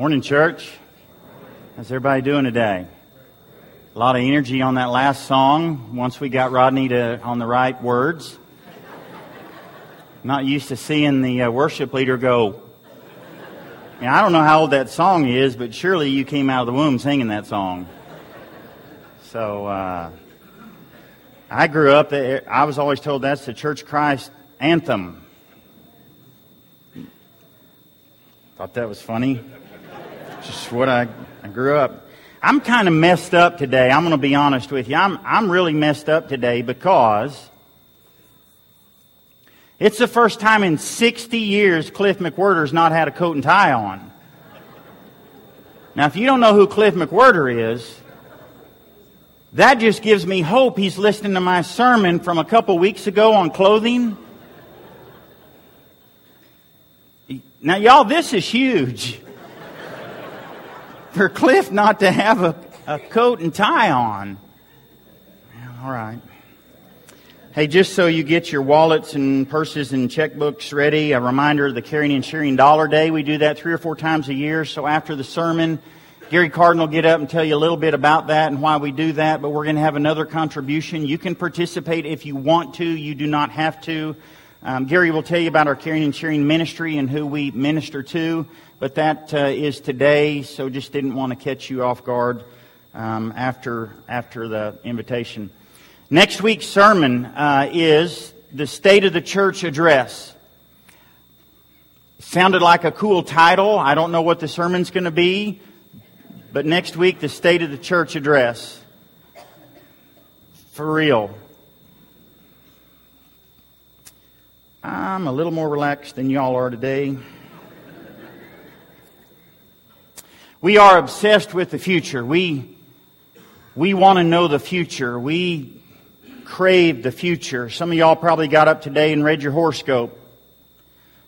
Morning, church. How's everybody doing today? A lot of energy on that last song once we got Rodney to, on the right words. Not used to seeing the uh, worship leader go. Now, I don't know how old that song is, but surely you came out of the womb singing that song. So, uh, I grew up, I was always told that's the Church Christ anthem. Thought that was funny just what I, I grew up. I'm kind of messed up today. I'm going to be honest with you. I'm, I'm really messed up today because it's the first time in 60 years Cliff McWhirter's not had a coat and tie on. Now, if you don't know who Cliff McWhirter is, that just gives me hope he's listening to my sermon from a couple weeks ago on clothing. Now, y'all, this is huge for Cliff not to have a, a coat and tie on. All right. Hey, just so you get your wallets and purses and checkbooks ready, a reminder of the Caring and Sharing Dollar Day. We do that three or four times a year. So after the sermon, Gary Cardinal will get up and tell you a little bit about that and why we do that, but we're going to have another contribution. You can participate if you want to. You do not have to. Um, Gary will tell you about our Caring and Sharing ministry and who we minister to but that uh, is today, so just didn't want to catch you off guard um, after, after the invitation. Next week's sermon uh, is the State of the Church Address. Sounded like a cool title. I don't know what the sermon's going to be, but next week, the State of the Church Address. For real. I'm a little more relaxed than y'all are today. We are obsessed with the future. We, we want to know the future. We crave the future. Some of y'all probably got up today and read your horoscope.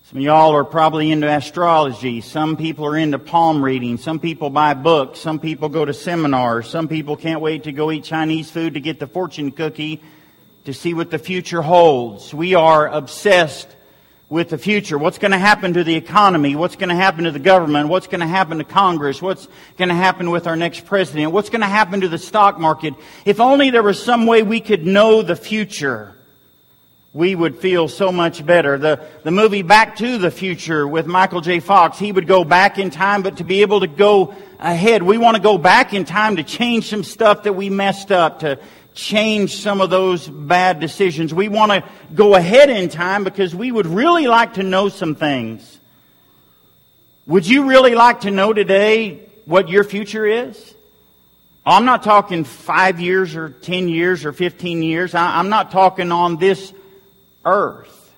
Some of y'all are probably into astrology. Some people are into palm reading. Some people buy books. Some people go to seminars. Some people can't wait to go eat Chinese food to get the fortune cookie to see what the future holds. We are obsessed with the future. What's going to happen to the economy? What's going to happen to the government? What's going to happen to Congress? What's going to happen with our next president? What's going to happen to the stock market? If only there was some way we could know the future, we would feel so much better. The, the movie Back to the Future with Michael J. Fox, he would go back in time, but to be able to go ahead, we want to go back in time to change some stuff that we messed up, to change some of those bad decisions. We want to go ahead in time because we would really like to know some things. Would you really like to know today what your future is? I'm not talking five years or ten years or fifteen years. I'm not talking on this earth.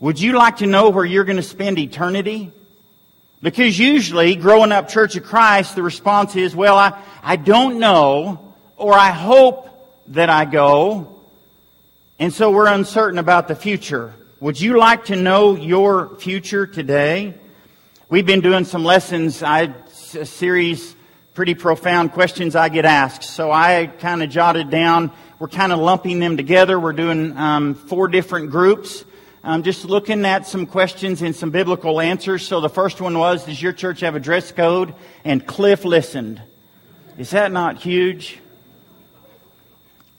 Would you like to know where you're going to spend eternity? Because usually, growing up Church of Christ, the response is, well, I, I don't know, or I hope that I go. And so we're uncertain about the future. Would you like to know your future today? We've been doing some lessons, I, a series, pretty profound questions I get asked. So I kind of jotted down, we're kind of lumping them together. We're doing um, four different groups. Um, just looking at some questions and some biblical answers. So the first one was, does your church have a dress code? And Cliff listened. Is that not huge?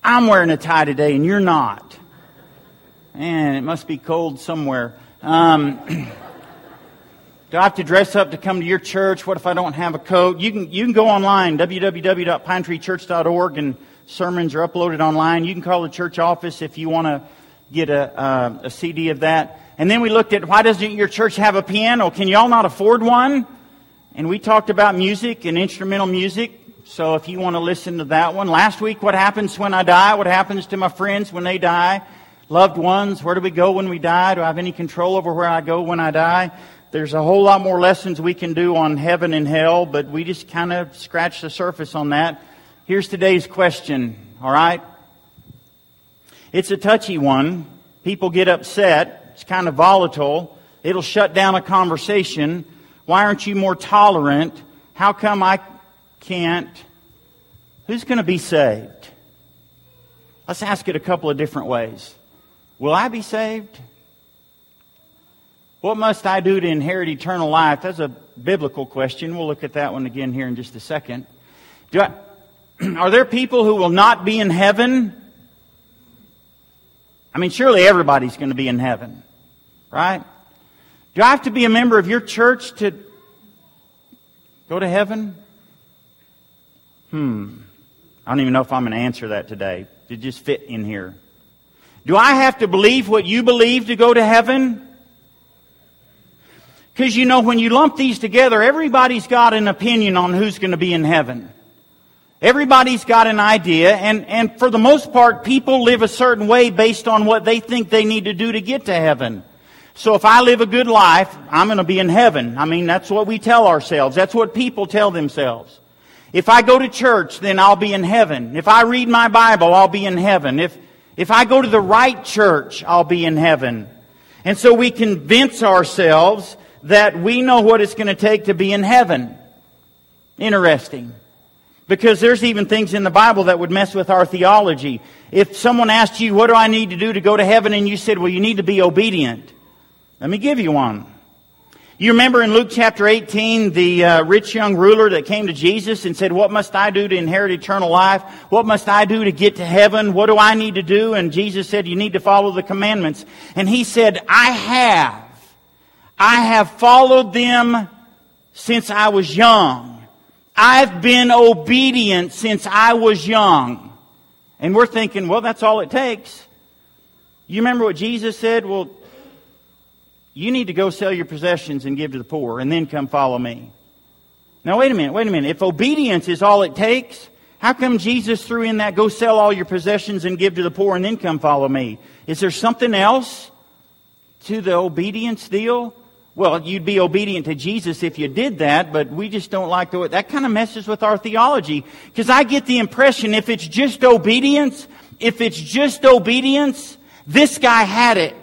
I'm wearing a tie today and you're not. Man, it must be cold somewhere. Um, do I have to dress up to come to your church? What if I don't have a coat? You can, you can go online, www.pinetreechurch.org, and sermons are uploaded online. You can call the church office if you want to get a, uh, a CD of that. And then we looked at why doesn't your church have a piano? Can y'all not afford one? And we talked about music and instrumental music. So if you want to listen to that one. Last week, what happens when I die? What happens to my friends when they die? Loved ones, where do we go when we die? Do I have any control over where I go when I die? There's a whole lot more lessons we can do on heaven and hell, but we just kind of scratched the surface on that. Here's today's question, alright? It's a touchy one. People get upset. It's kind of volatile. It'll shut down a conversation. Why aren't you more tolerant? How come I can't, who's going to be saved? Let's ask it a couple of different ways. Will I be saved? What must I do to inherit eternal life? That's a biblical question. We'll look at that one again here in just a second. I, are there people who will not be in heaven? I mean, surely everybody's going to be in heaven, right? Do I have to be a member of your church to go to heaven? Hmm. I don't even know if I'm going to answer that today. It just fit in here. Do I have to believe what you believe to go to heaven? Because you know, when you lump these together, everybody's got an opinion on who's going to be in heaven. Everybody's got an idea, and, and for the most part, people live a certain way based on what they think they need to do to get to heaven. So if I live a good life, I'm going to be in heaven. I mean, that's what we tell ourselves. That's what people tell themselves. If I go to church, then I'll be in heaven. If I read my Bible, I'll be in heaven. If, if I go to the right church, I'll be in heaven. And so we convince ourselves that we know what it's going to take to be in heaven. Interesting. Because there's even things in the Bible that would mess with our theology. If someone asked you, what do I need to do to go to heaven? And you said, well, you need to be obedient. Let me give you one. You remember in Luke chapter 18, the uh, rich young ruler that came to Jesus and said, what must I do to inherit eternal life? What must I do to get to heaven? What do I need to do? And Jesus said, you need to follow the commandments. And he said, I have. I have followed them since I was young. I've been obedient since I was young. And we're thinking, well, that's all it takes. You remember what Jesus said? Well, you need to go sell your possessions and give to the poor and then come follow me. Now, wait a minute, wait a minute. If obedience is all it takes, how come Jesus threw in that go sell all your possessions and give to the poor and then come follow me? Is there something else to the obedience deal? Well, you'd be obedient to Jesus if you did that, but we just don't like the way that kind of messes with our theology. Because I get the impression if it's just obedience, if it's just obedience, this guy had it.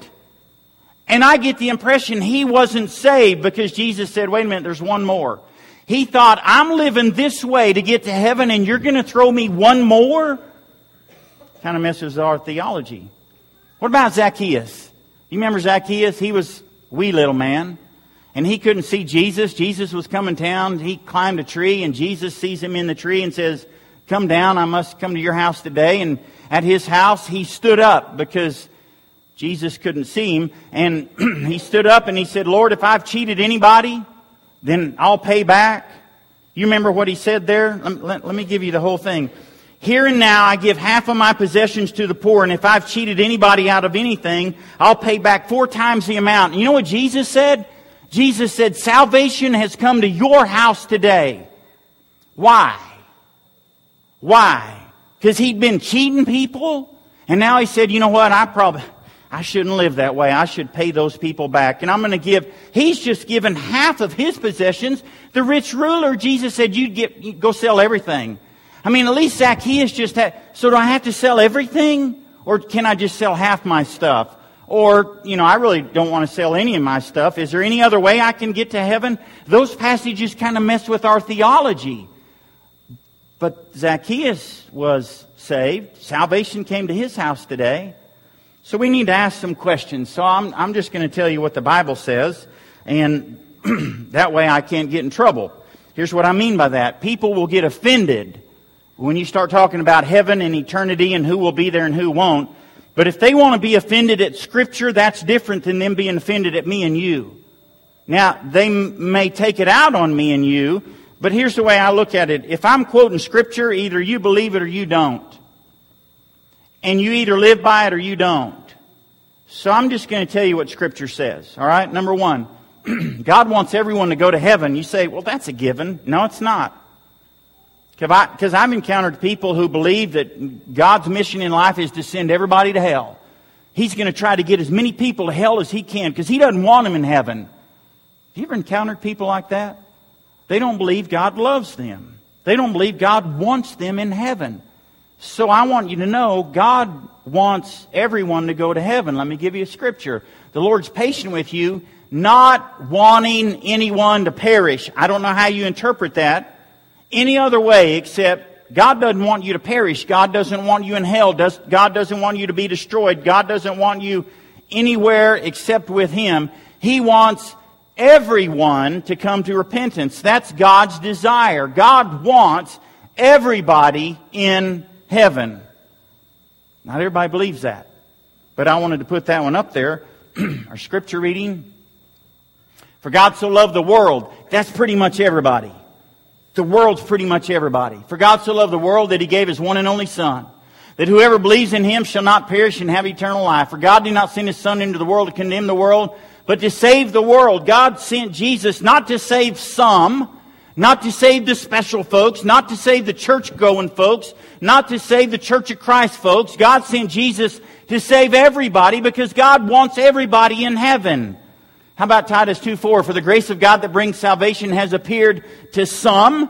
And I get the impression he wasn't saved because Jesus said, wait a minute, there's one more. He thought, I'm living this way to get to heaven and you're going to throw me one more? Kind of messes our theology. What about Zacchaeus? You remember Zacchaeus? He was wee little man. And he couldn't see Jesus. Jesus was coming down. He climbed a tree and Jesus sees him in the tree and says, come down. I must come to your house today. And at his house, he stood up because Jesus couldn't see him. And he stood up and he said, Lord, if I've cheated anybody, then I'll pay back. You remember what he said there? Let, let, let me give you the whole thing. Here and now I give half of my possessions to the poor, and if I've cheated anybody out of anything, I'll pay back four times the amount. And you know what Jesus said? Jesus said, salvation has come to your house today. Why? Why? Because he'd been cheating people? And now he said, you know what? I probably, I shouldn't live that way. I should pay those people back. And I'm going to give, he's just given half of his possessions. The rich ruler, Jesus said, you'd get, you'd go sell everything. I mean, at least Zacchaeus just had, so do I have to sell everything? Or can I just sell half my stuff? Or, you know, I really don't want to sell any of my stuff. Is there any other way I can get to heaven? Those passages kind of mess with our theology. But Zacchaeus was saved. Salvation came to his house today. So we need to ask some questions. So I'm, I'm just going to tell you what the Bible says, and that way I can't get in trouble. Here's what I mean by that. People will get offended when you start talking about heaven and eternity and who will be there and who won't. But if they want to be offended at Scripture, that's different than them being offended at me and you. Now, they m- may take it out on me and you, but here's the way I look at it. If I'm quoting Scripture, either you believe it or you don't. And you either live by it or you don't. So I'm just going to tell you what Scripture says. All right? Number one, God wants everyone to go to heaven. You say, well, that's a given. No, it's not. Because I've encountered people who believe that God's mission in life is to send everybody to hell. He's going to try to get as many people to hell as he can because he doesn't want them in heaven. Have you ever encountered people like that? They don't believe God loves them. They don't believe God wants them in heaven. So I want you to know God wants everyone to go to heaven. Let me give you a scripture. The Lord's patient with you, not wanting anyone to perish. I don't know how you interpret that any other way except God doesn't want you to perish. God doesn't want you in hell. God doesn't want you to be destroyed. God doesn't want you anywhere except with Him. He wants everyone to come to repentance. That's God's desire. God wants everybody in heaven. Not everybody believes that. But I wanted to put that one up there. Our scripture reading. For God so loved the world. That's pretty much everybody. The world's pretty much everybody. For God so loved the world that he gave his one and only Son, that whoever believes in him shall not perish and have eternal life. For God did not send his Son into the world to condemn the world, but to save the world. God sent Jesus not to save some, not to save the special folks, not to save the church going folks, not to save the Church of Christ folks. God sent Jesus to save everybody because God wants everybody in heaven. How about Titus 2 4? For the grace of God that brings salvation has appeared to some.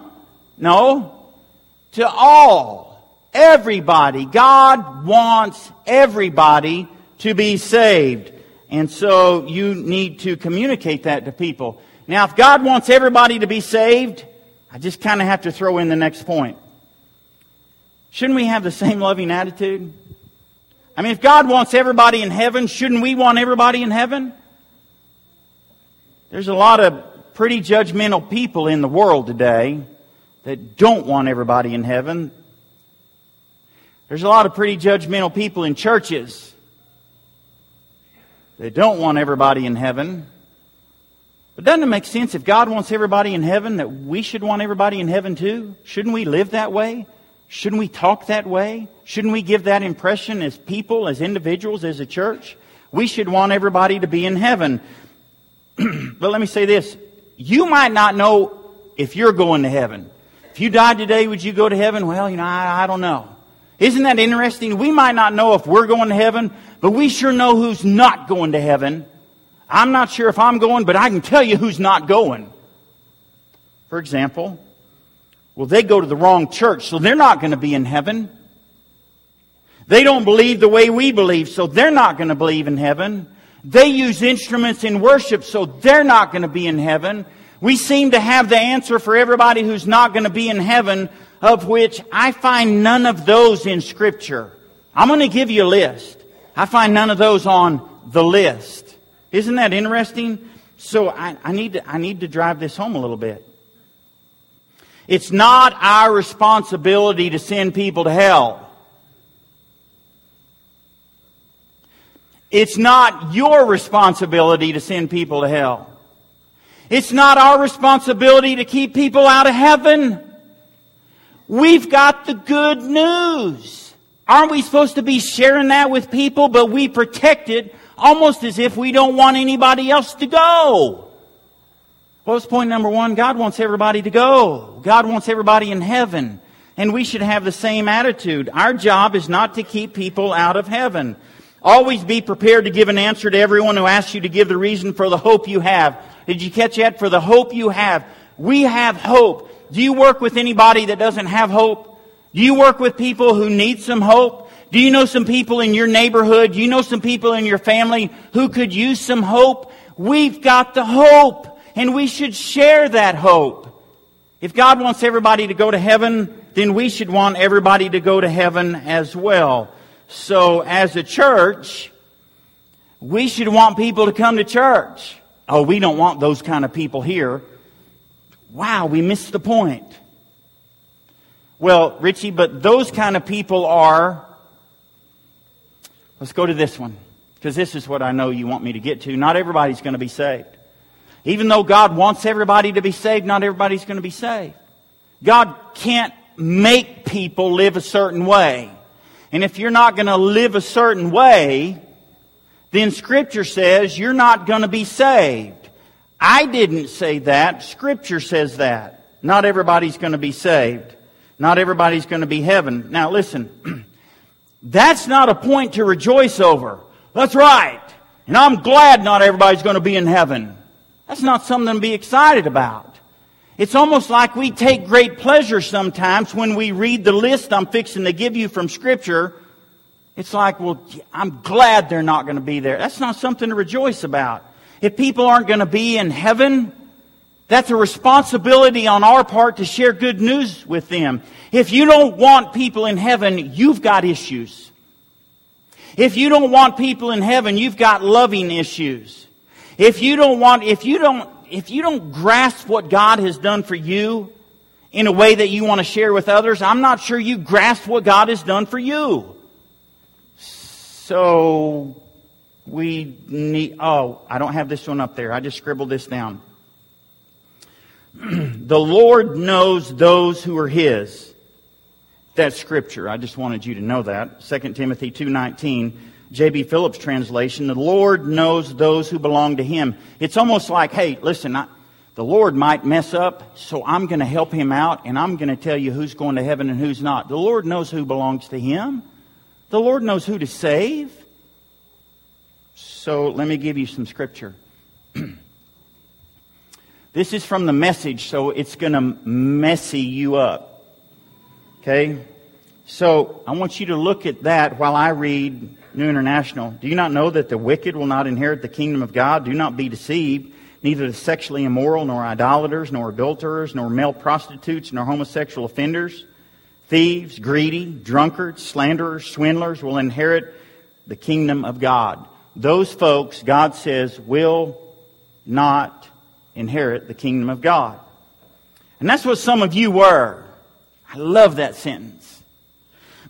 No. To all. Everybody. God wants everybody to be saved. And so you need to communicate that to people. Now, if God wants everybody to be saved, I just kind of have to throw in the next point. Shouldn't we have the same loving attitude? I mean, if God wants everybody in heaven, shouldn't we want everybody in heaven? There's a lot of pretty judgmental people in the world today that don't want everybody in heaven. There's a lot of pretty judgmental people in churches that don't want everybody in heaven. But doesn't it make sense if God wants everybody in heaven that we should want everybody in heaven too? Shouldn't we live that way? Shouldn't we talk that way? Shouldn't we give that impression as people, as individuals, as a church? We should want everybody to be in heaven. but let me say this. You might not know if you're going to heaven. If you died today, would you go to heaven? Well, you know, I, I don't know. Isn't that interesting? We might not know if we're going to heaven, but we sure know who's not going to heaven. I'm not sure if I'm going, but I can tell you who's not going. For example, well, they go to the wrong church, so they're not going to be in heaven. They don't believe the way we believe, so they're not going to believe in heaven. They use instruments in worship, so they're not going to be in heaven. We seem to have the answer for everybody who's not going to be in heaven, of which I find none of those in Scripture. I'm going to give you a list. I find none of those on the list. Isn't that interesting? So I, I, need to, I need to drive this home a little bit. It's not our responsibility to send people to hell. It's not your responsibility to send people to hell. It's not our responsibility to keep people out of heaven. We've got the good news. Aren't we supposed to be sharing that with people, but we protect it almost as if we don't want anybody else to go? What was point number one? God wants everybody to go. God wants everybody in heaven. And we should have the same attitude. Our job is not to keep people out of heaven. Always be prepared to give an answer to everyone who asks you to give the reason for the hope you have. Did you catch that? For the hope you have. We have hope. Do you work with anybody that doesn't have hope? Do you work with people who need some hope? Do you know some people in your neighborhood? Do you know some people in your family who could use some hope? We've got the hope, and we should share that hope. If God wants everybody to go to heaven, then we should want everybody to go to heaven as well. So as a church, we should want people to come to church. Oh, we don't want those kind of people here. Wow, we missed the point. Well, Richie, but those kind of people are. Let's go to this one, because this is what I know you want me to get to. Not everybody's going to be saved. Even though God wants everybody to be saved, not everybody's going to be saved. God can't make people live a certain way. And if you're not going to live a certain way, then Scripture says you're not going to be saved. I didn't say that. Scripture says that. Not everybody's going to be saved. Not everybody's going to be heaven. Now listen, that's not a point to rejoice over. That's right. And I'm glad not everybody's going to be in heaven. That's not something to be excited about. It's almost like we take great pleasure sometimes when we read the list I'm fixing to give you from Scripture. It's like, well, I'm glad they're not going to be there. That's not something to rejoice about. If people aren't going to be in heaven, that's a responsibility on our part to share good news with them. If you don't want people in heaven, you've got issues. If you don't want people in heaven, you've got loving issues. If you don't want, if you don't, if you don't grasp what God has done for you in a way that you want to share with others, I'm not sure you grasp what God has done for you. So, we need, oh, I don't have this one up there. I just scribbled this down. the Lord knows those who are His. That's scripture. I just wanted you to know that. 2 Timothy 2.19, J.B. Phillips translation, the Lord knows those who belong to Him. It's almost like, hey, listen, I, the Lord might mess up, so I'm going to help him out, and I'm going to tell you who's going to heaven and who's not. The Lord knows who belongs to Him. The Lord knows who to save. So let me give you some scripture. this is from the message, so it's going to messy you up. Okay? So I want you to look at that while I read New International. Do you not know that the wicked will not inherit the kingdom of God? Do not be deceived. Neither the sexually immoral, nor idolaters, nor adulterers, nor male prostitutes, nor homosexual offenders, thieves, greedy, drunkards, slanderers, swindlers will inherit the kingdom of God. Those folks, God says, will not inherit the kingdom of God. And that's what some of you were. I love that sentence.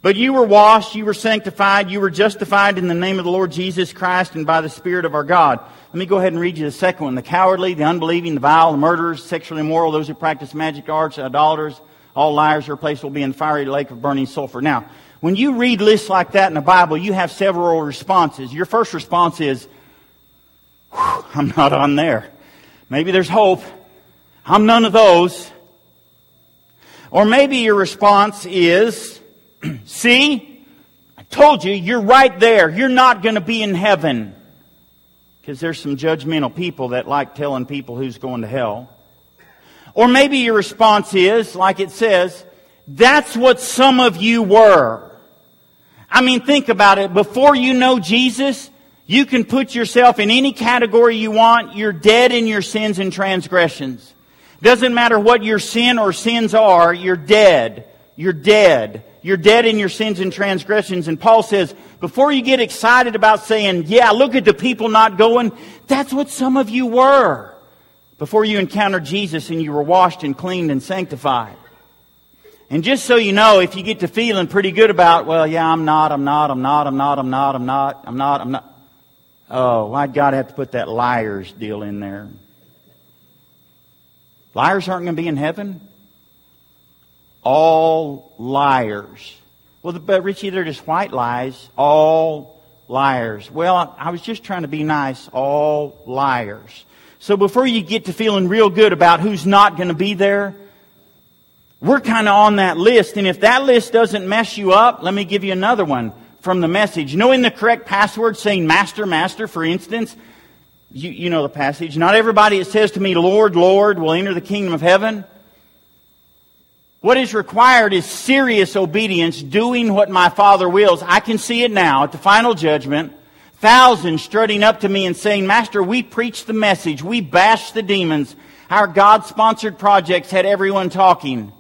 But you were washed, you were sanctified, you were justified in the name of the Lord Jesus Christ and by the Spirit of our God. Let me go ahead and read you the second one. The cowardly, the unbelieving, the vile, the murderers, sexually immoral, those who practice magic arts, idolaters, all liars, their place will be in the fiery lake of burning sulfur. Now, when you read lists like that in the Bible, you have several responses. Your first response is, I'm not on there. Maybe there's hope. I'm none of those. Or maybe your response is, See? I told you, you're right there. You're not going to be in heaven. Because there's some judgmental people that like telling people who's going to hell. Or maybe your response is, like it says, that's what some of you were. I mean, think about it. Before you know Jesus, you can put yourself in any category you want. You're dead in your sins and transgressions. Doesn't matter what your sin or sins are, you're dead. You're dead. You're dead in your sins and transgressions. And Paul says, before you get excited about saying, yeah, look at the people not going, that's what some of you were before you encountered Jesus and you were washed and cleaned and sanctified. And just so you know, if you get to feeling pretty good about, well, yeah, I'm not, I'm not, I'm not, I'm not, I'm not, I'm not, I'm not, I'm not. Oh, why'd God have to put that liars deal in there? Liars aren't going to be in heaven all liars. Well, but Richie, they're just white lies. All liars. Well, I was just trying to be nice. All liars. So before you get to feeling real good about who's not going to be there, we're kind of on that list. And if that list doesn't mess you up, let me give you another one from the message. Knowing the correct password, saying master, master, for instance, you, you know the passage. Not everybody that says to me, Lord, Lord, will enter the kingdom of heaven. What is required is serious obedience, doing what my Father wills. I can see it now at the final judgment. Thousands strutting up to me and saying, Master, we preached the message. We bashed the demons. Our God sponsored projects had everyone talking.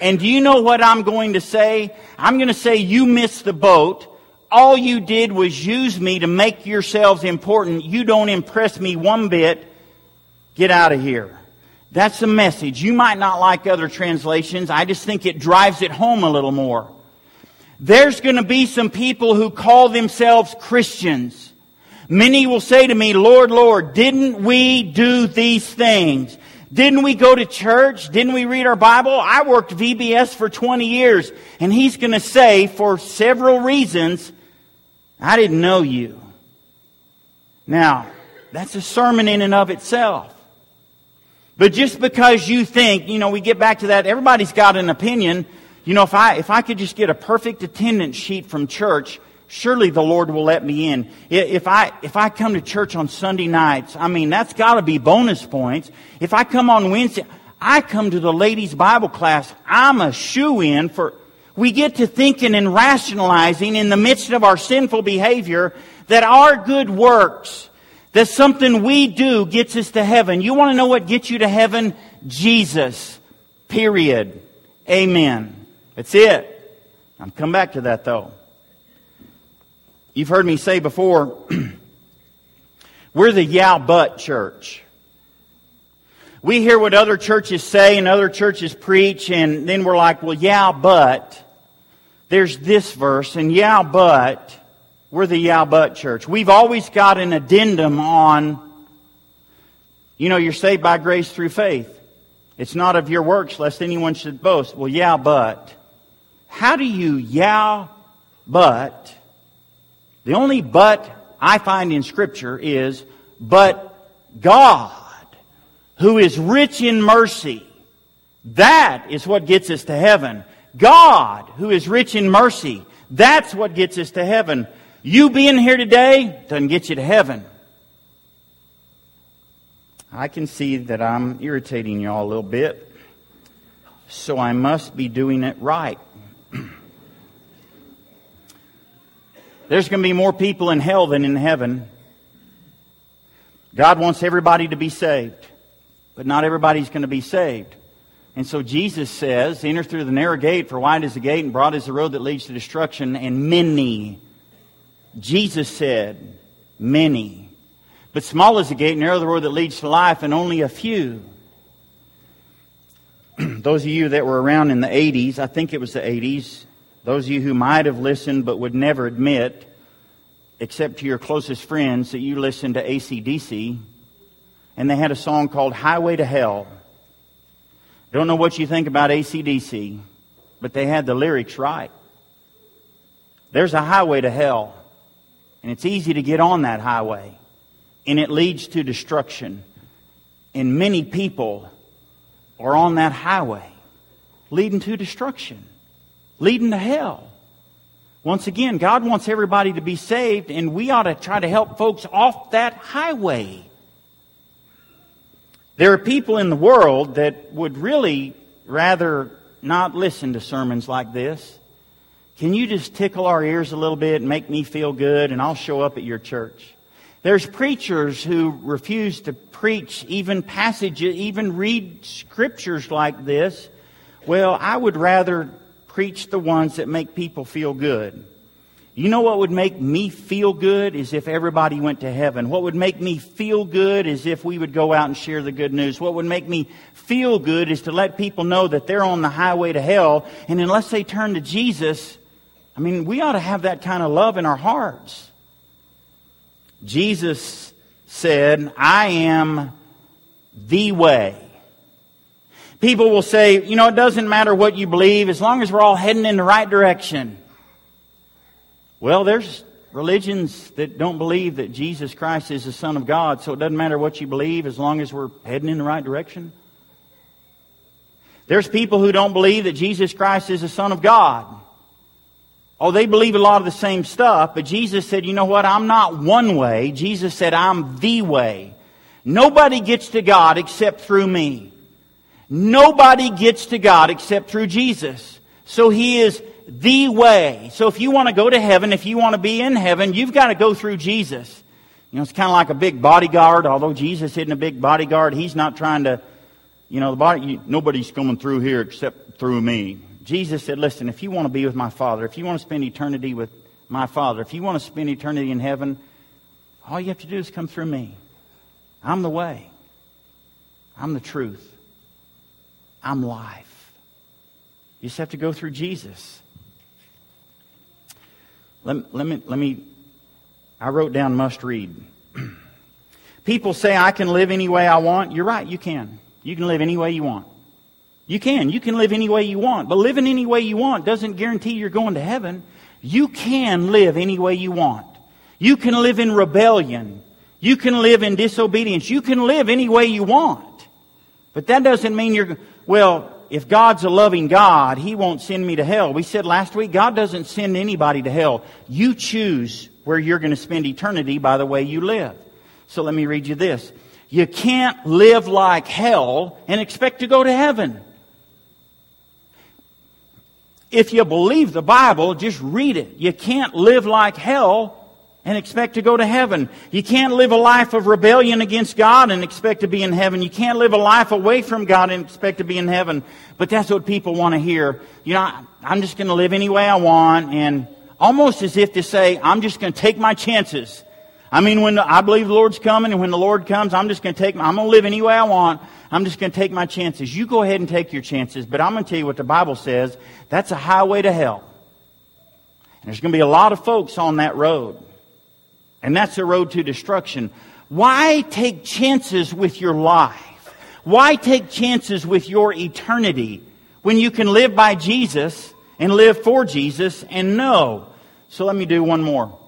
And do you know what I'm going to say? I'm going to say, you missed the boat. All you did was use me to make yourselves important. You don't impress me one bit. Get out of here. That's the message. You might not like other translations. I just think it drives it home a little more. There's going to be some people who call themselves Christians. Many will say to me, Lord, Lord, didn't we do these things? Didn't we go to church? Didn't we read our Bible? I worked VBS for 20 years. And he's going to say, for several reasons, I didn't know you. Now, that's a sermon in and of itself. But just because you think, you know, we get back to that, everybody's got an opinion. You know, if I, if I could just get a perfect attendance sheet from church, surely the Lord will let me in. If I, if I come to church on Sunday nights, I mean, that's gotta be bonus points. If I come on Wednesday, I come to the ladies' Bible class, I'm a shoe in for, we get to thinking and rationalizing in the midst of our sinful behavior that our good works, that something we do gets us to heaven. You want to know what gets you to heaven? Jesus. Period. Amen. That's it. I'm come back to that though. You've heard me say before, We're the yeah but church. We hear what other churches say and other churches preach, and then we're like, well, yeah, but there's this verse, and yeah, but we're the yeah, but church. We've always got an addendum on, you know, you're saved by grace through faith. It's not of your works, lest anyone should boast. Well, yeah, but. How do you yeah, but? The only but I find in Scripture is, but God, who is rich in mercy. That is what gets us to heaven. God, who is rich in mercy. That's what gets us to heaven. You being here today doesn't get you to heaven. I can see that I'm irritating you all a little bit, so I must be doing it right. There's going to be more people in hell than in heaven. God wants everybody to be saved, but not everybody's going to be saved. And so Jesus says, enter through the narrow gate, for wide is the gate and broad is the road that leads to destruction, and many. Jesus said, many. But small is the gate, narrow the road that leads to life, and only a few. those of you that were around in the 80s, I think it was the 80s, those of you who might have listened but would never admit, except to your closest friends, that you listened to ACDC, and they had a song called Highway to Hell. I don't know what you think about ACDC, but they had the lyrics right. There's a highway to hell, and it's easy to get on that highway, and it leads to destruction. And many people are on that highway, leading to destruction, leading to hell. Once again, God wants everybody to be saved, and we ought to try to help folks off that highway. There are people in the world that would really rather not listen to sermons like this. Can you just tickle our ears a little bit and make me feel good, and I'll show up at your church? There's preachers who refuse to preach even passages, even read scriptures like this. Well, I would rather preach the ones that make people feel good. You know what would make me feel good is if everybody went to heaven. What would make me feel good is if we would go out and share the good news. What would make me feel good is to let people know that they're on the highway to hell. And unless they turn to Jesus, I mean, we ought to have that kind of love in our hearts. Jesus said, I am the way. People will say, you know, it doesn't matter what you believe as long as we're all heading in the right direction. Well, there's religions that don't believe that Jesus Christ is the Son of God, so it doesn't matter what you believe as long as we're heading in the right direction. There's people who don't believe that Jesus Christ is the Son of God. Oh, they believe a lot of the same stuff, but Jesus said, you know what? I'm not one way. Jesus said, I'm the way. Nobody gets to God except through me. Nobody gets to God except through Jesus. So He is the way. So if you want to go to heaven, if you want to be in heaven, you've got to go through Jesus. You know, it's kind of like a big bodyguard, although Jesus isn't a big bodyguard. He's not trying to, you know, the body, nobody's coming through here except through me. Jesus said, listen, if you want to be with my Father, if you want to spend eternity with my Father, if you want to spend eternity in heaven, all you have to do is come through me. I'm the way. I'm the truth. I'm life. You just have to go through Jesus. Let, let, me, let me, I wrote down must read. People say I can live any way I want. You're right, you can. You can live any way you want. You can. You can live any way you want. But living any way you want doesn't guarantee you're going to heaven. You can live any way you want. You can live in rebellion. You can live in disobedience. You can live any way you want. But that doesn't mean you're, well, if God's a loving God, He won't send me to hell. We said last week, God doesn't send anybody to hell. You choose where you're going to spend eternity by the way you live. So let me read you this. You can't live like hell and expect to go to heaven. If you believe the Bible, just read it. You can't live like hell and expect to go to heaven. You can't live a life of rebellion against God and expect to be in heaven. You can't live a life away from God and expect to be in heaven. But that's what people want to hear. You know, I'm just going to live any way I want and almost as if to say, I'm just going to take my chances. I mean, when I believe the Lord's coming, and when the Lord comes, I'm just going to take. I'm going to live any way I want. I'm just going to take my chances. You go ahead and take your chances, but I'm going to tell you what the Bible says. That's a highway to hell. And there's going to be a lot of folks on that road, and that's the road to destruction. Why take chances with your life? Why take chances with your eternity when you can live by Jesus and live for Jesus and know? So let me do one more.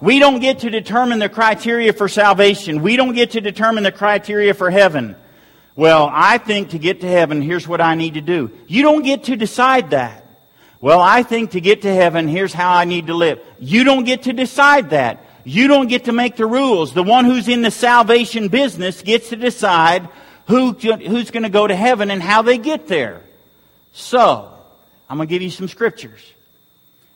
We don't get to determine the criteria for salvation. We don't get to determine the criteria for heaven. Well, I think to get to heaven, here's what I need to do. You don't get to decide that. Well, I think to get to heaven, here's how I need to live. You don't get to decide that. You don't get to make the rules. The one who's in the salvation business gets to decide who, who's going to go to heaven and how they get there. So, I'm going to give you some scriptures.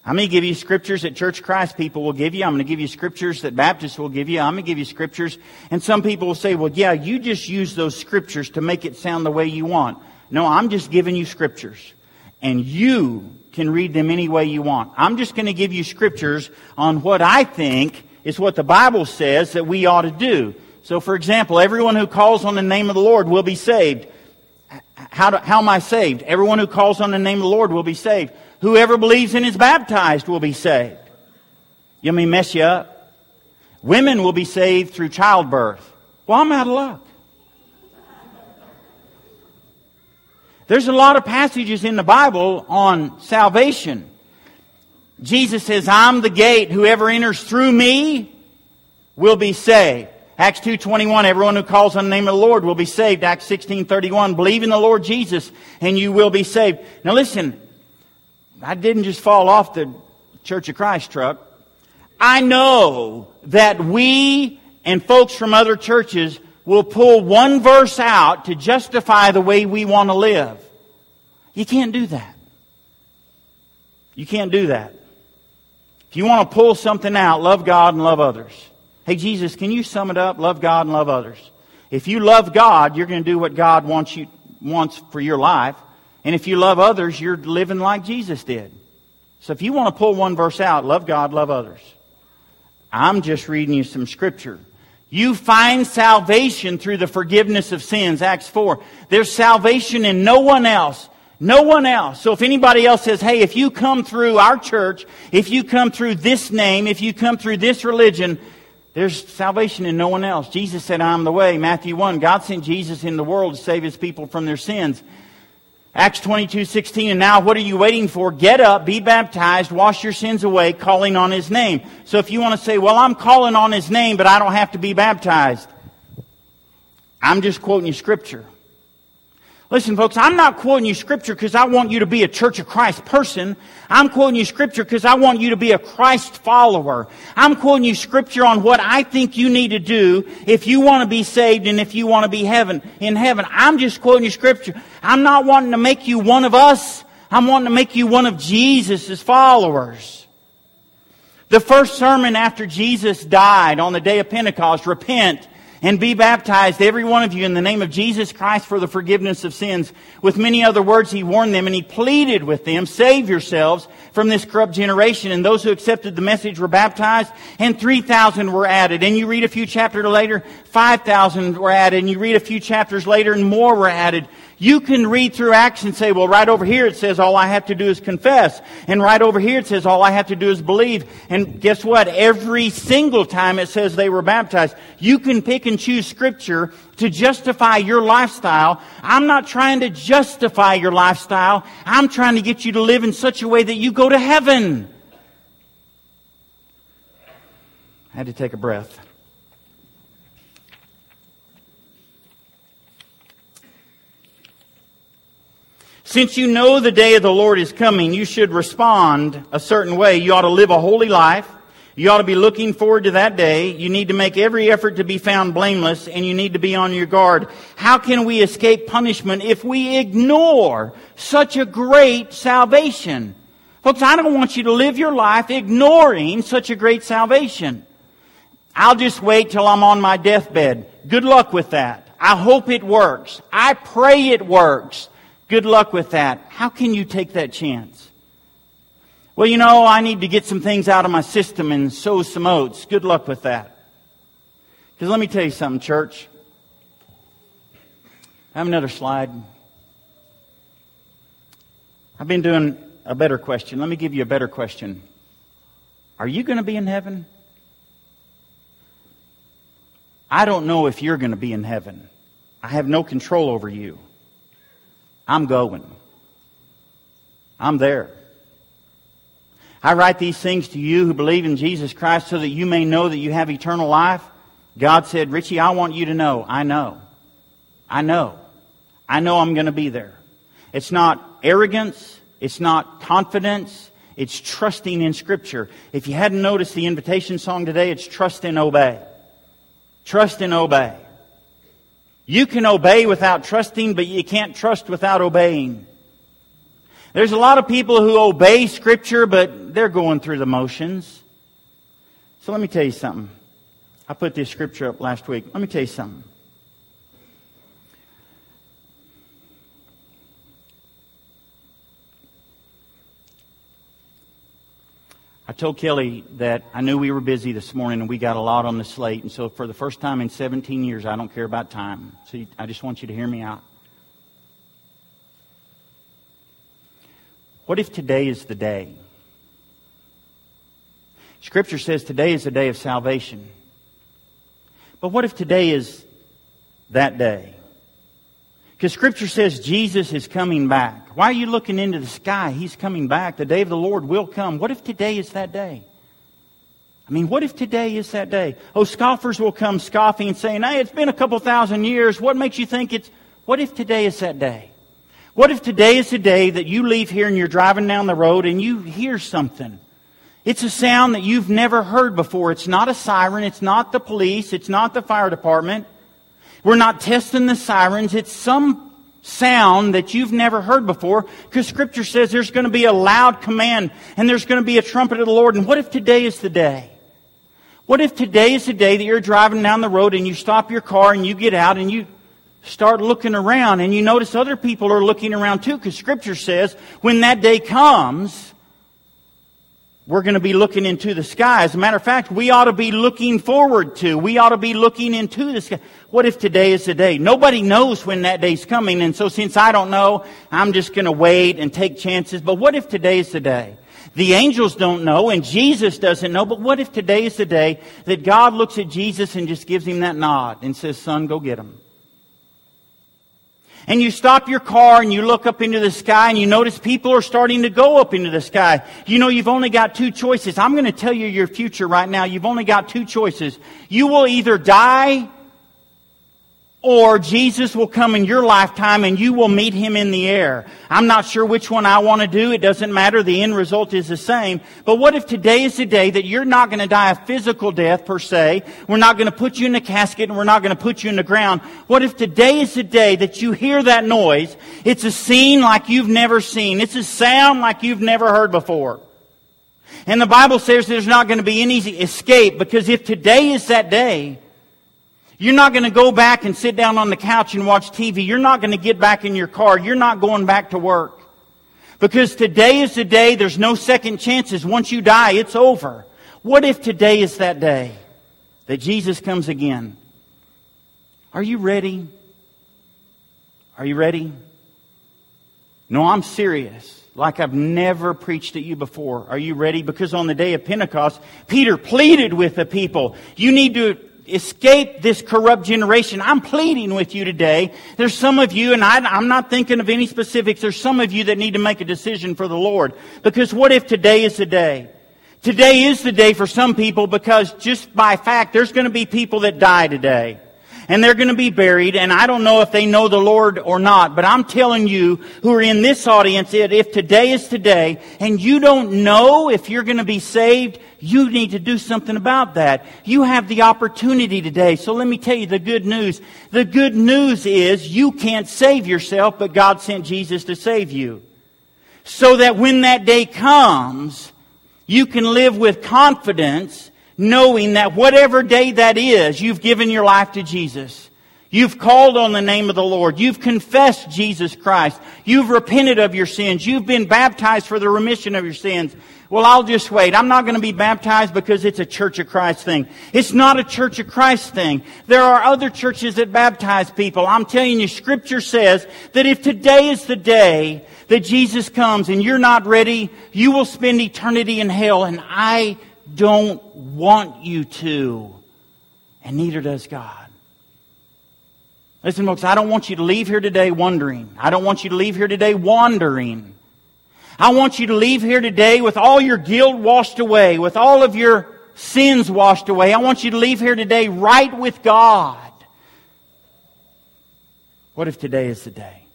I'm going to give you scriptures that Church Christ people will give you. I'm going to give you scriptures that Baptists will give you. I'm going to give you scriptures. And some people will say, well, yeah, you just use those scriptures to make it sound the way you want. No, I'm just giving you scriptures. And you can read them any way you want. I'm just going to give you scriptures on what I think is what the Bible says that we ought to do. So, for example, everyone who calls on the name of the Lord will be saved. How, do, how am I saved? Everyone who calls on the name of the Lord will be saved. Whoever believes and is baptized will be saved. You may mess you up. Women will be saved through childbirth. Well, I'm out of luck. There's a lot of passages in the Bible on salvation. Jesus says, I'm the gate. Whoever enters through me will be saved. Acts 2.21, everyone who calls on the name of the Lord will be saved. Acts 16.31, believe in the Lord Jesus and you will be saved. Now listen, I didn't just fall off the Church of Christ truck. I know that we and folks from other churches will pull one verse out to justify the way we want to live. You can't do that. You can't do that. If you want to pull something out, love God and love others. Hey, Jesus, can you sum it up? Love God and love others. If you love God, you're going to do what God wants you, wants for your life. And if you love others, you're living like Jesus did. So if you want to pull one verse out, love God, love others. I'm just reading you some scripture. You find salvation through the forgiveness of sins, Acts 4. There's salvation in no one else. No one else. So if anybody else says, hey, if you come through our church, if you come through this name, if you come through this religion, there's salvation in no one else. Jesus said, I'm the way. Matthew 1, God sent Jesus in the world to save his people from their sins. Acts 22, 16, and now what are you waiting for? Get up, be baptized, wash your sins away, calling on His name. So if you want to say, well, I'm calling on His name, but I don't have to be baptized. I'm just quoting you scripture. Listen, folks, I'm not quoting you scripture because I want you to be a Church of Christ person. I'm quoting you scripture because I want you to be a Christ follower. I'm quoting you scripture on what I think you need to do if you want to be saved and if you want to be heaven, in heaven. I'm just quoting you scripture. I'm not wanting to make you one of us. I'm wanting to make you one of Jesus' followers. The first sermon after Jesus died on the day of Pentecost, repent and be baptized, every one of you, in the name of Jesus Christ for the forgiveness of sins. With many other words, he warned them and he pleaded with them, save yourselves from this corrupt generation. And those who accepted the message were baptized and 3,000 were added. And you read a few chapters later, 5,000 were added. And you read a few chapters later and more were added. You can read through Acts and say, well, right over here it says all I have to do is confess. And right over here it says all I have to do is believe. And guess what? Every single time it says they were baptized. You can pick and choose scripture to justify your lifestyle. I'm not trying to justify your lifestyle. I'm trying to get you to live in such a way that you go to heaven. I had to take a breath. Since you know the day of the Lord is coming, you should respond a certain way. You ought to live a holy life. You ought to be looking forward to that day. You need to make every effort to be found blameless and you need to be on your guard. How can we escape punishment if we ignore such a great salvation? Folks, I don't want you to live your life ignoring such a great salvation. I'll just wait till I'm on my deathbed. Good luck with that. I hope it works. I pray it works. Good luck with that. How can you take that chance? Well, you know, I need to get some things out of my system and sow some oats. Good luck with that. Because let me tell you something, church. I have another slide. I've been doing a better question. Let me give you a better question. Are you going to be in heaven? I don't know if you're going to be in heaven. I have no control over you. I'm going. I'm there. I write these things to you who believe in Jesus Christ so that you may know that you have eternal life. God said, Richie, I want you to know. I know. I know. I know I'm going to be there. It's not arrogance. It's not confidence. It's trusting in Scripture. If you hadn't noticed the invitation song today, it's trust and obey. Trust and obey. You can obey without trusting, but you can't trust without obeying. There's a lot of people who obey Scripture, but they're going through the motions. So let me tell you something. I put this scripture up last week. Let me tell you something. I told Kelly that I knew we were busy this morning and we got a lot on the slate. And so for the first time in 17 years, I don't care about time. So I just want you to hear me out. What if today is the day? Scripture says today is the day of salvation. But what if today is that day? Because Scripture says Jesus is coming back. Why are you looking into the sky? He's coming back. The day of the Lord will come. What if today is that day? I mean, what if today is that day? Oh, scoffers will come scoffing and saying, hey, it's been a couple thousand years. What makes you think it's, what if today is that day? What if today is the day that you leave here and you're driving down the road and you hear something? It's a sound that you've never heard before. It's not a siren. It's not the police. It's not the fire department. We're not testing the sirens. It's some sound that you've never heard before because scripture says there's going to be a loud command and there's going to be a trumpet of the Lord. And what if today is the day? What if today is the day that you're driving down the road and you stop your car and you get out and you start looking around and you notice other people are looking around too because scripture says when that day comes, we're going to be looking into the sky. As a matter of fact, we ought to be looking forward to. We ought to be looking into the sky. What if today is the day? Nobody knows when that day's coming, and so since I don't know, I'm just going to wait and take chances. But what if today is the day? The angels don't know, and Jesus doesn't know, but what if today is the day that God looks at Jesus and just gives him that nod and says, son, go get him and you stop your car and you look up into the sky and you notice people are starting to go up into the sky. You know you've only got two choices. I'm going to tell you your future right now. You've only got two choices. You will either die or Jesus will come in your lifetime and you will meet him in the air. I'm not sure which one I want to do. It doesn't matter. The end result is the same. But what if today is the day that you're not going to die a physical death per se? We're not going to put you in a casket and we're not going to put you in the ground. What if today is the day that you hear that noise? It's a scene like you've never seen. It's a sound like you've never heard before. And the Bible says there's not going to be any escape because if today is that day, you're not going to go back and sit down on the couch and watch TV. You're not going to get back in your car. You're not going back to work. Because today is the day, there's no second chances. Once you die, it's over. What if today is that day that Jesus comes again? Are you ready? Are you ready? No, I'm serious. Like I've never preached at you before. Are you ready? Because on the day of Pentecost, Peter pleaded with the people, you need to escape this corrupt generation. I'm pleading with you today. There's some of you, and I, am not thinking of any specifics, there's some of you that need to make a decision for the Lord. Because what if today is the day? Today is the day for some people because just by fact, there's going to be people that die today and they're going to be buried. And I don't know if they know the Lord or not, but I'm telling you who are in this audience if today is today and you don't know if you're going to be saved, you need to do something about that. You have the opportunity today. So let me tell you the good news. The good news is you can't save yourself, but God sent Jesus to save you. So that when that day comes, you can live with confidence knowing that whatever day that is, you've given your life to Jesus. You've called on the name of the Lord. You've confessed Jesus Christ. You've repented of your sins. You've been baptized for the remission of your sins. Well, I'll just wait. I'm not going to be baptized because it's a Church of Christ thing. It's not a Church of Christ thing. There are other churches that baptize people. I'm telling you, Scripture says that if today is the day that Jesus comes and you're not ready, you will spend eternity in hell, and I don't want you to. And neither does God. Listen, folks, I don't want you to leave here today wondering. I don't want you to leave here today wandering. I want you to leave here today with all your guilt washed away, with all of your sins washed away. I want you to leave here today right with God. What if today is the day?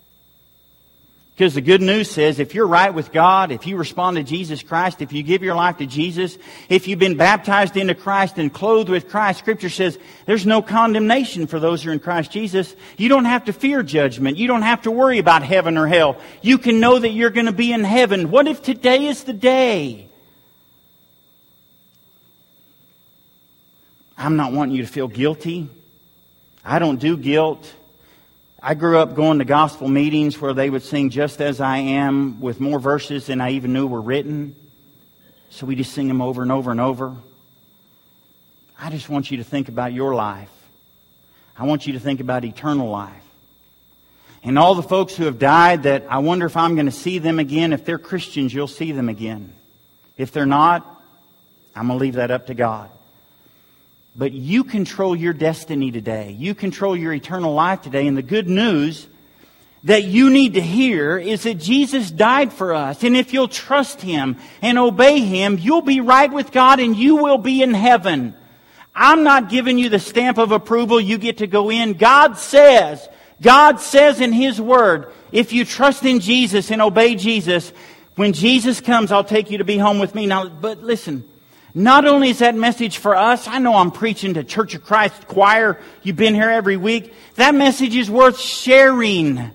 Because the good news says if you're right with God, if you respond to Jesus Christ, if you give your life to Jesus, if you've been baptized into Christ and clothed with Christ, Scripture says there's no condemnation for those who are in Christ Jesus. You don't have to fear judgment. You don't have to worry about heaven or hell. You can know that you're going to be in heaven. What if today is the day? I'm not wanting you to feel guilty. I don't do guilt. I grew up going to gospel meetings where they would sing Just As I Am with more verses than I even knew were written. So we just sing them over and over and over. I just want you to think about your life. I want you to think about eternal life. And all the folks who have died that I wonder if I'm going to see them again. If they're Christians, you'll see them again. If they're not, I'm going to leave that up to God. But you control your destiny today. You control your eternal life today. And the good news that you need to hear is that Jesus died for us. And if you'll trust Him and obey Him, you'll be right with God and you will be in heaven. I'm not giving you the stamp of approval. You get to go in. God says, God says in His Word, if you trust in Jesus and obey Jesus, when Jesus comes, I'll take you to be home with me. Now, but listen, not only is that message for us, I know I'm preaching to Church of Christ choir. You've been here every week. That message is worth sharing.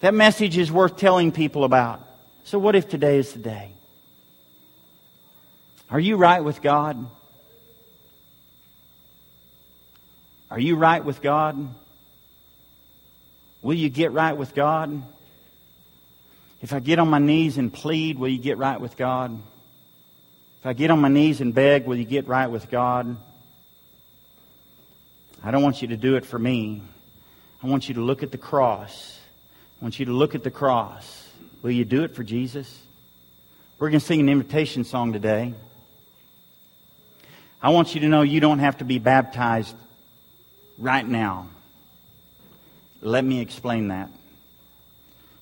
That message is worth telling people about. So what if today is the day? Are you right with God? Are you right with God? Will you get right with God? If I get on my knees and plead, will you get right with God? If I get on my knees and beg, will you get right with God? I don't want you to do it for me. I want you to look at the cross. I want you to look at the cross. Will you do it for Jesus? We're going to sing an invitation song today. I want you to know you don't have to be baptized right now. Let me explain that.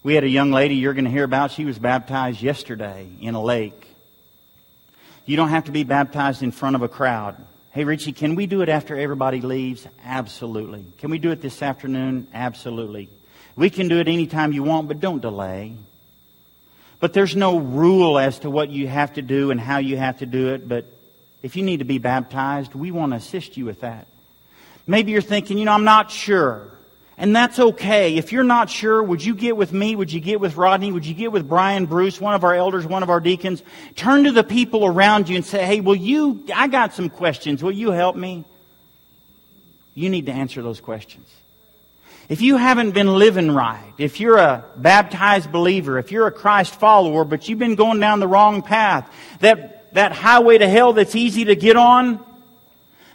We had a young lady you're going to hear about. She was baptized yesterday in a lake. You don't have to be baptized in front of a crowd. Hey, Richie, can we do it after everybody leaves? Absolutely. Can we do it this afternoon? Absolutely. We can do it anytime you want, but don't delay. But there's no rule as to what you have to do and how you have to do it. But if you need to be baptized, we want to assist you with that. Maybe you're thinking, you know, I'm not sure. And that's okay. If you're not sure, would you get with me? Would you get with Rodney? Would you get with Brian Bruce, one of our elders, one of our deacons? Turn to the people around you and say, hey, will you, I got some questions. Will you help me? You need to answer those questions. If you haven't been living right, if you're a baptized believer, if you're a Christ follower, but you've been going down the wrong path, that, that highway to hell that's easy to get on,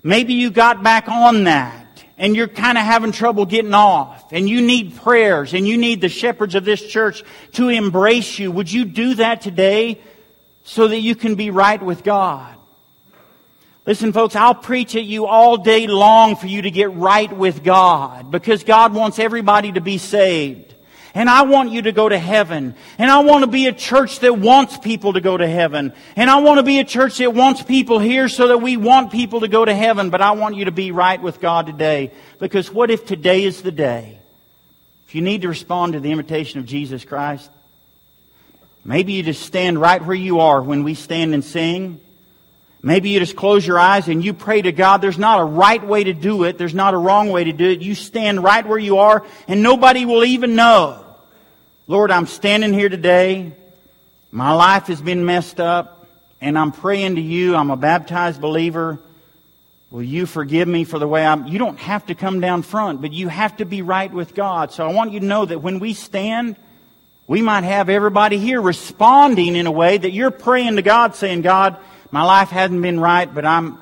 maybe you got back on that and you're kind of having trouble getting off and you need prayers and you need the shepherds of this church to embrace you, would you do that today so that you can be right with God? Listen, folks, I'll preach at you all day long for you to get right with God because God wants everybody to be saved. And I want you to go to heaven. And I want to be a church that wants people to go to heaven. And I want to be a church that wants people here so that we want people to go to heaven. But I want you to be right with God today. Because what if today is the day? If you need to respond to the invitation of Jesus Christ, maybe you just stand right where you are when we stand and sing. Maybe you just close your eyes and you pray to God. There's not a right way to do it. There's not a wrong way to do it. You stand right where you are and nobody will even know. Lord, I'm standing here today. My life has been messed up, and I'm praying to you. I'm a baptized believer. Will you forgive me for the way I'm? You don't have to come down front, but you have to be right with God. So I want you to know that when we stand, we might have everybody here responding in a way that you're praying to God, saying, God, my life hasn't been right, but I'm,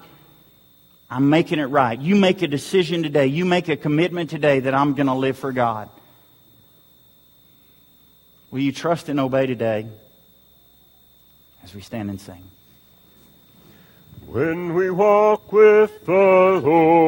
I'm making it right. You make a decision today. You make a commitment today that I'm going to live for God. Will you trust and obey today as we stand and sing? When we walk with the Lord.